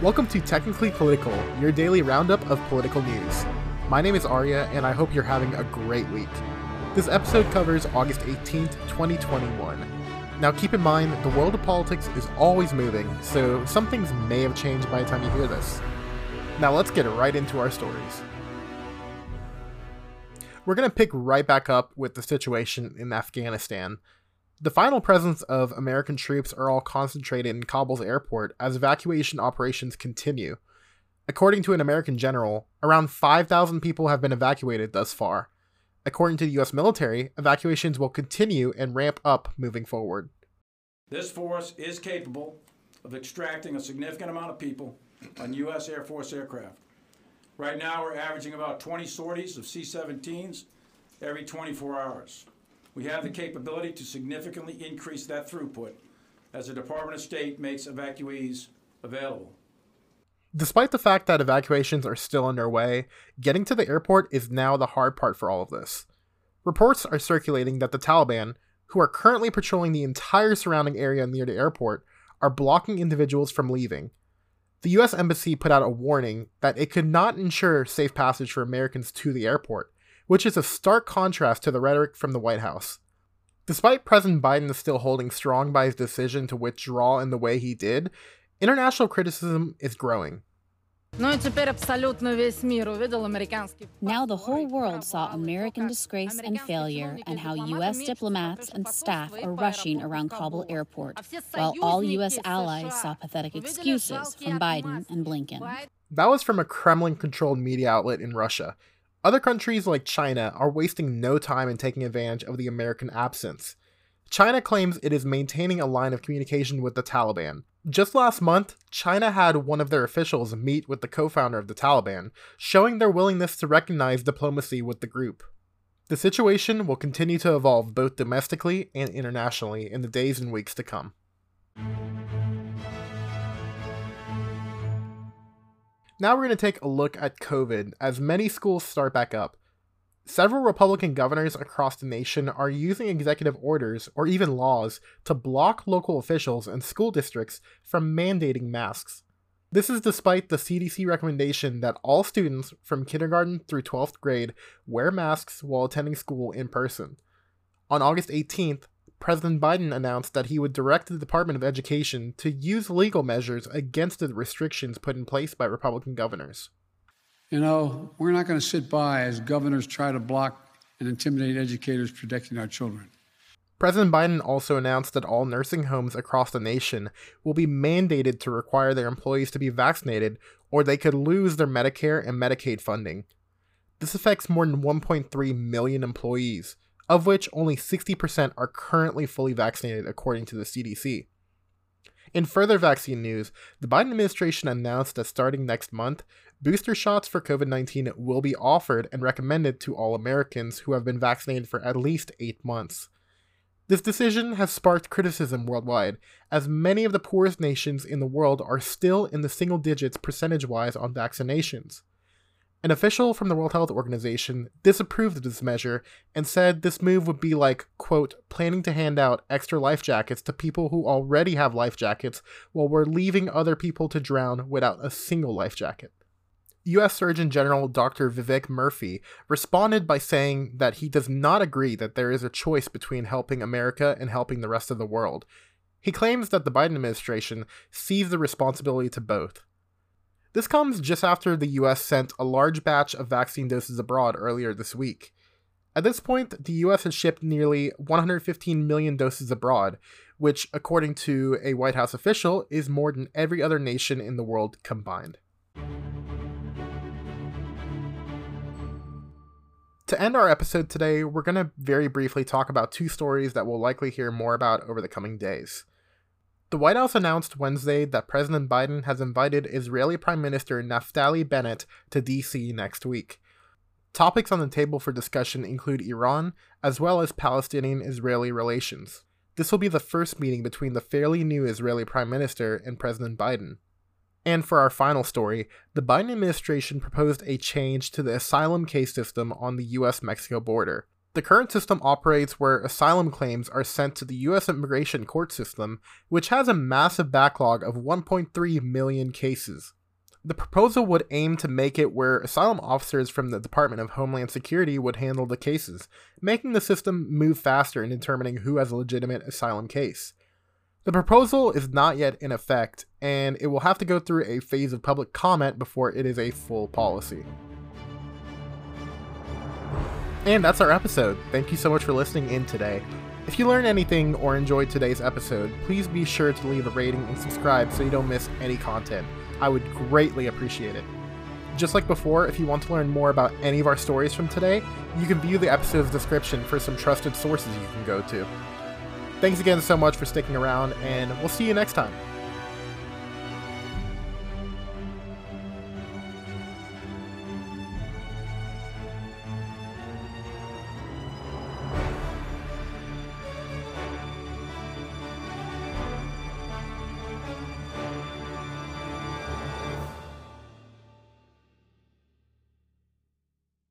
Welcome to Technically Political, your daily roundup of political news. My name is Arya, and I hope you're having a great week. This episode covers August 18th, 2021. Now, keep in mind, the world of politics is always moving, so some things may have changed by the time you hear this. Now, let's get right into our stories. We're going to pick right back up with the situation in Afghanistan. The final presence of American troops are all concentrated in Kabul's airport as evacuation operations continue. According to an American general, around 5,000 people have been evacuated thus far. According to the US military, evacuations will continue and ramp up moving forward. This force is capable of extracting a significant amount of people on U.S. Air Force aircraft. Right now, we're averaging about 20 sorties of C 17s every 24 hours. We have the capability to significantly increase that throughput as the Department of State makes evacuees available. Despite the fact that evacuations are still underway, getting to the airport is now the hard part for all of this. Reports are circulating that the Taliban, who are currently patrolling the entire surrounding area near the airport, are blocking individuals from leaving. The US Embassy put out a warning that it could not ensure safe passage for Americans to the airport, which is a stark contrast to the rhetoric from the White House. Despite President Biden still holding strong by his decision to withdraw in the way he did, international criticism is growing. Now the whole world saw American disgrace and failure and how U.S. diplomats and staff are rushing around Kabul airport, while all U.S. allies saw pathetic excuses from Biden and Blinken. That was from a Kremlin controlled media outlet in Russia. Other countries like China are wasting no time in taking advantage of the American absence. China claims it is maintaining a line of communication with the Taliban. Just last month, China had one of their officials meet with the co founder of the Taliban, showing their willingness to recognize diplomacy with the group. The situation will continue to evolve both domestically and internationally in the days and weeks to come. Now we're going to take a look at COVID as many schools start back up. Several Republican governors across the nation are using executive orders or even laws to block local officials and school districts from mandating masks. This is despite the CDC recommendation that all students from kindergarten through 12th grade wear masks while attending school in person. On August 18th, President Biden announced that he would direct the Department of Education to use legal measures against the restrictions put in place by Republican governors. You know, we're not going to sit by as governors try to block and intimidate educators protecting our children. President Biden also announced that all nursing homes across the nation will be mandated to require their employees to be vaccinated or they could lose their Medicare and Medicaid funding. This affects more than 1.3 million employees, of which only 60% are currently fully vaccinated according to the CDC. In further vaccine news, the Biden administration announced that starting next month, booster shots for COVID 19 will be offered and recommended to all Americans who have been vaccinated for at least eight months. This decision has sparked criticism worldwide, as many of the poorest nations in the world are still in the single digits percentage wise on vaccinations. An official from the World Health Organization disapproved of this measure and said this move would be like, quote, planning to hand out extra life jackets to people who already have life jackets while we're leaving other people to drown without a single life jacket. US Surgeon General Dr. Vivek Murthy responded by saying that he does not agree that there is a choice between helping America and helping the rest of the world. He claims that the Biden administration sees the responsibility to both. This comes just after the US sent a large batch of vaccine doses abroad earlier this week. At this point, the US has shipped nearly 115 million doses abroad, which, according to a White House official, is more than every other nation in the world combined. To end our episode today, we're going to very briefly talk about two stories that we'll likely hear more about over the coming days. The White House announced Wednesday that President Biden has invited Israeli Prime Minister Naftali Bennett to D.C. next week. Topics on the table for discussion include Iran, as well as Palestinian Israeli relations. This will be the first meeting between the fairly new Israeli Prime Minister and President Biden. And for our final story, the Biden administration proposed a change to the asylum case system on the US Mexico border. The current system operates where asylum claims are sent to the U.S. immigration court system, which has a massive backlog of 1.3 million cases. The proposal would aim to make it where asylum officers from the Department of Homeland Security would handle the cases, making the system move faster in determining who has a legitimate asylum case. The proposal is not yet in effect, and it will have to go through a phase of public comment before it is a full policy. And that's our episode. Thank you so much for listening in today. If you learned anything or enjoyed today's episode, please be sure to leave a rating and subscribe so you don't miss any content. I would greatly appreciate it. Just like before, if you want to learn more about any of our stories from today, you can view the episode's description for some trusted sources you can go to. Thanks again so much for sticking around, and we'll see you next time.